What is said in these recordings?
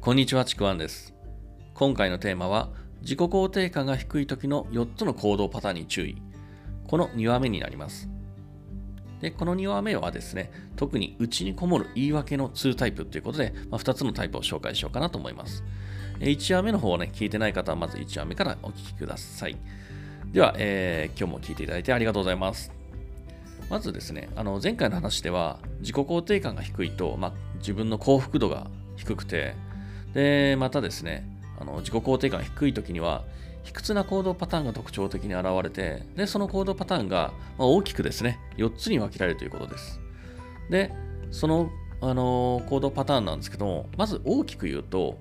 こんにちは、ちくわんです。今回のテーマは、自己肯定感が低い時の4つの行動パターンに注意。この2話目になります。で、この2話目はですね、特に内にこもる言い訳の2タイプということで、まあ、2つのタイプを紹介しようかなと思います。1話目の方をね、聞いてない方はまず1話目からお聞きください。では、えー今日も聞いていただいてありがとうございます。まずですね、あの前回の話では自己肯定感が低いと、まあ、自分の幸福度が低くて、で、またですね、あの自己肯定感低い時には、卑屈な行動パターンが特徴的に現れて、で、その行動パターンが、ま、大きくですね、4つに分けられるということです。で、その、あの行動パターンなんですけども、まず大きく言うと、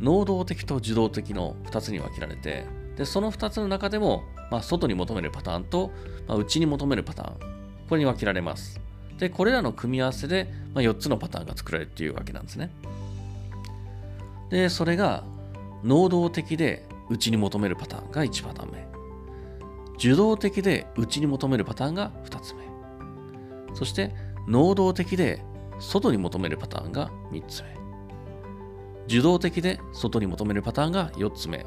能動的と受動的の2つに分けられて、で、その2つの中でも、まあ、外に求めるパターンと、まあ、内に求めるパターン、これに分けられます。で、これらの組み合わせで、まあ、4つのパターンが作られるというわけなんですね。で、それが、能動的で内に求めるパターンが1パターン目。受動的で内に求めるパターンが2つ目。そして、能動的で外に求めるパターンが3つ目。受動的で外に求めるパターンが4つ目。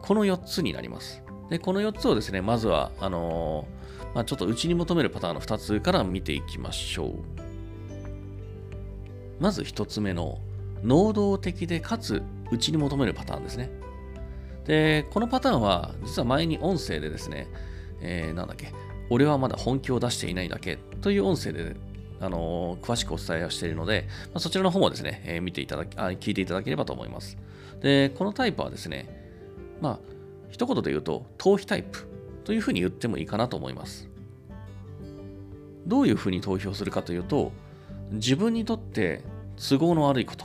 この4つになります。で、この4つをですね、まずは、あのーまあ、ちょっと内に求めるパターンの2つから見ていきましょう。まず1つ目の、能動的でかつ内に求めるパターンですね。で、このパターンは、実は前に音声でですね、えーなんだっけ、俺はまだ本気を出していないだけという音声で、あのー詳しくお伝えをしているので、まあそちらの方もですね、えー見ていただきあ、聞いていただければと思います。で、このタイプはですね、まあ、一言で言うと、逃避タイプというふうに言ってもいいかなと思います。どういうふうに投票するかというと、自分にとって都合の悪いこと、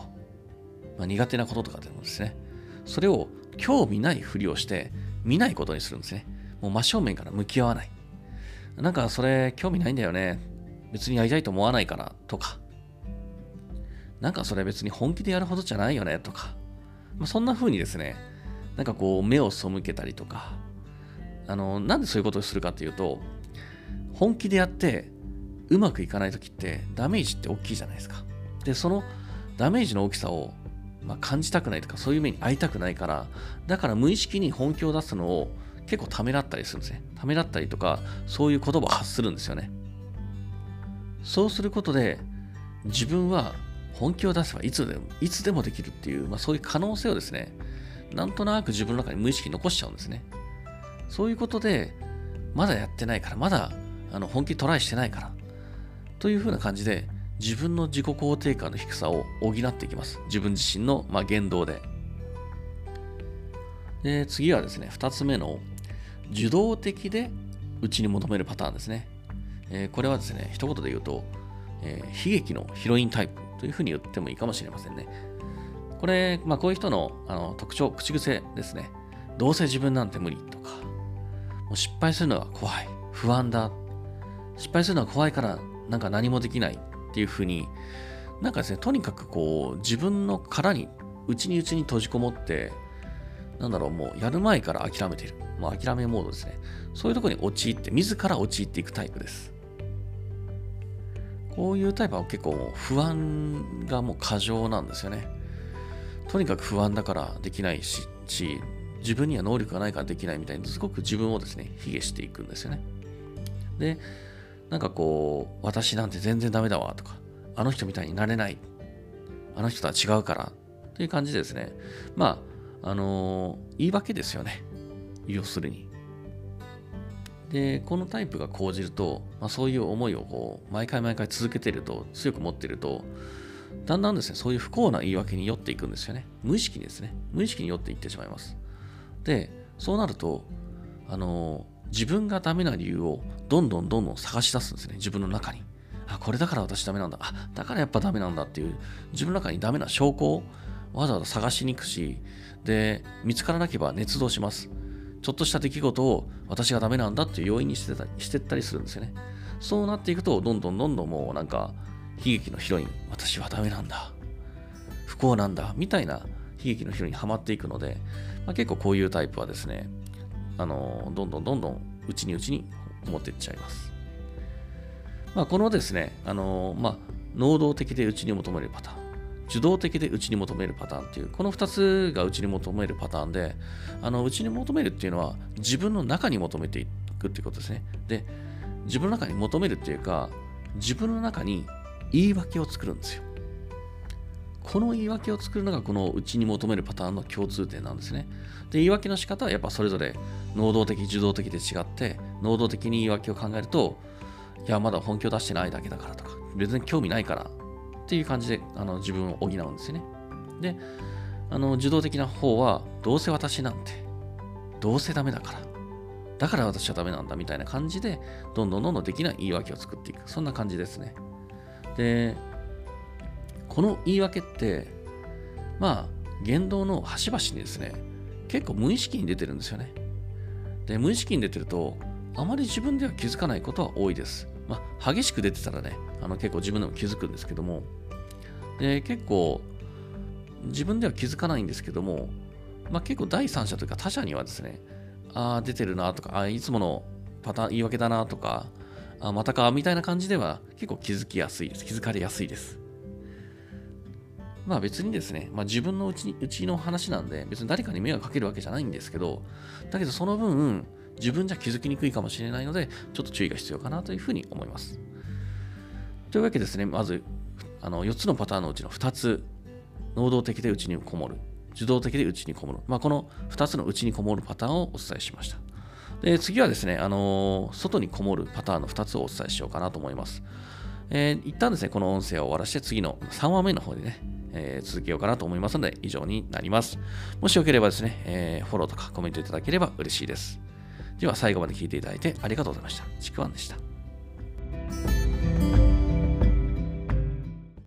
まあ、苦手なこととかでもですね、それを興味ないふりをして見ないことにするんですね。もう真正面から向き合わない。なんかそれ興味ないんだよね。別にやりたいと思わないからとか。なんかそれ別に本気でやるほどじゃないよねとか。まあ、そんな風にですね、なんかこう目を背けたりとか、あの、なんでそういうことをするかっていうと、本気でやってうまくいかない時ってダメージって大きいじゃないですか。で、そのダメージの大きさを、まあ、感じたくないとかそういう目に遭いたくないから、だから無意識に本気を出すのを結構ためらったりするんですね。ためらったりとか、そういう言葉を発するんですよね。そうすることで、自分は本気を出せばいつでも、いつでもできるっていう、まあ、そういう可能性をですね、なんとなく自分の中に無意識に残しちゃうんですね。そういうことで、まだやってないから、まだあの本気トライしてないから、というふうな感じで、自分の自己肯定感の低さを補っていきます。自分自身の、まあ、言動で。で、次はですね、二つ目の、受動的で内に求めるパターンですね。えーこれはですね、一言で言うと、えー悲劇のヒロインタイプというふうに言ってもいいかもしれませんね。これ、まあ、こういう人のあの特徴、口癖ですね。どうせ自分なんて無理とか、もう失敗するのが怖い、不安だ、失敗するのは怖いから、なんか何もできないっていうふうに、なんかですね、とにかくこう、自分の殻に、内に内に閉じこもって、なんだろう、もうやる前から諦めている。もう諦めモードですね。そういうとこに陥って、自ら陥っていくタイプです。こういうタイプは結構不安がもう過剰なんですよね。とにかく不安だからできないし、し自分には能力がないからできないみたいに、すごく自分をですね、卑下していくんですよね。で、なんかこう、私なんて全然ダメだわとか、あの人みたいになれない、あの人とは違うから、という感じでですね、まあ、あのー言い訳ですよね。要するに。で、このタイプが講じると、まあ、そういう思いをこう、毎回毎回続けてると、強く持ってると、だんだんですね、そういう不幸な言い訳に酔っていくんですよね。無意識にですね。無意識に酔っていってしまいます。で、そうなると、あの自分がダメな理由をどんどんどんどん探し出すんですね。自分の中に。あ、これだから私ダメなんだ。あ、だからやっぱダメなんだっていう、自分の中にダメな証拠をわざわざ探しに行くし、で、見つからなければ捏造します。ちょっとした出来事を私がダメなんだっていう要因にしてたしてったりするんですよね。そうなっていくと、どんどんどんどんもうなんか、悲劇のヒロイン、私はダメなんだ。不幸なんだ。みたいな悲劇のヒロインにはまっていくので、まあ、結構こういうタイプはですね、あの、どんどんどんどん内に内に持っていっちゃいます。まあ、このですね、あの、まあ、能動的で内に求めるパターン。受動的で内に求めるパターンっていう、この2つが内に求めるパターンで、あの内に求めるっていうのは自分の中に求めていくっていうことですね。で、自分の中に求めるっていうか、自分の中に言い訳を作るんですよ。この言い訳を作るのがこの内に求めるパターンの共通点なんですね。で、言い訳の仕方はやっぱそれぞれ能動的、受動的で違って、能動的に言い訳を考えると、いや、まだ本気を出してないだけだからとか、別に興味ないからっていう感じであの自分を補うんですよね。で、あの受動的な方は、どうせ私なんて、どうせダメだから、だから私はダメなんだみたいな感じで、どんどんどんどんできない言い訳を作っていく。そんな感じですね。で、この言い訳って、まあ、言動の端々にですね、結構無意識に出てるんですよね。で、無意識に出てると、あまり自分では気づかないことは多いです。まあ、激しく出てたらね、あの結構自分でも気づくんですけども、で、結構、自分では気づかないんですけども、まあ、結構第三者というか他者にはですね、ああ、出てるなとか、あ、いつものパターン、言い訳だなとか、あまたか、みたいな感じでは結構気づきやすいです。気づかれやすいです。まあ別にですね、まあ、自分のうちうちの話なんで、別に誰かに迷惑かけるわけじゃないんですけど、だけどその分、自分じゃ気づきにくいかもしれないので、ちょっと注意が必要かなというふうに思います。というわけですね、まず、あの4つのパターンのうちの2つ、能動的で内にこもる、受動的で内にこもる、まあ、この2つの内にこもるパターンをお伝えしました。で次はですね、あのー、外にこもるパターンの2つをお伝えしようかなと思います。えー、一旦ですね、この音声を終わらして次の3話目の方でね、えー、続けようかなと思いますので、以上になります。もしよければですね、えー、フォローとかコメントいただければ嬉しいです。では最後まで聞いていただいてありがとうございました。ちくわんでした。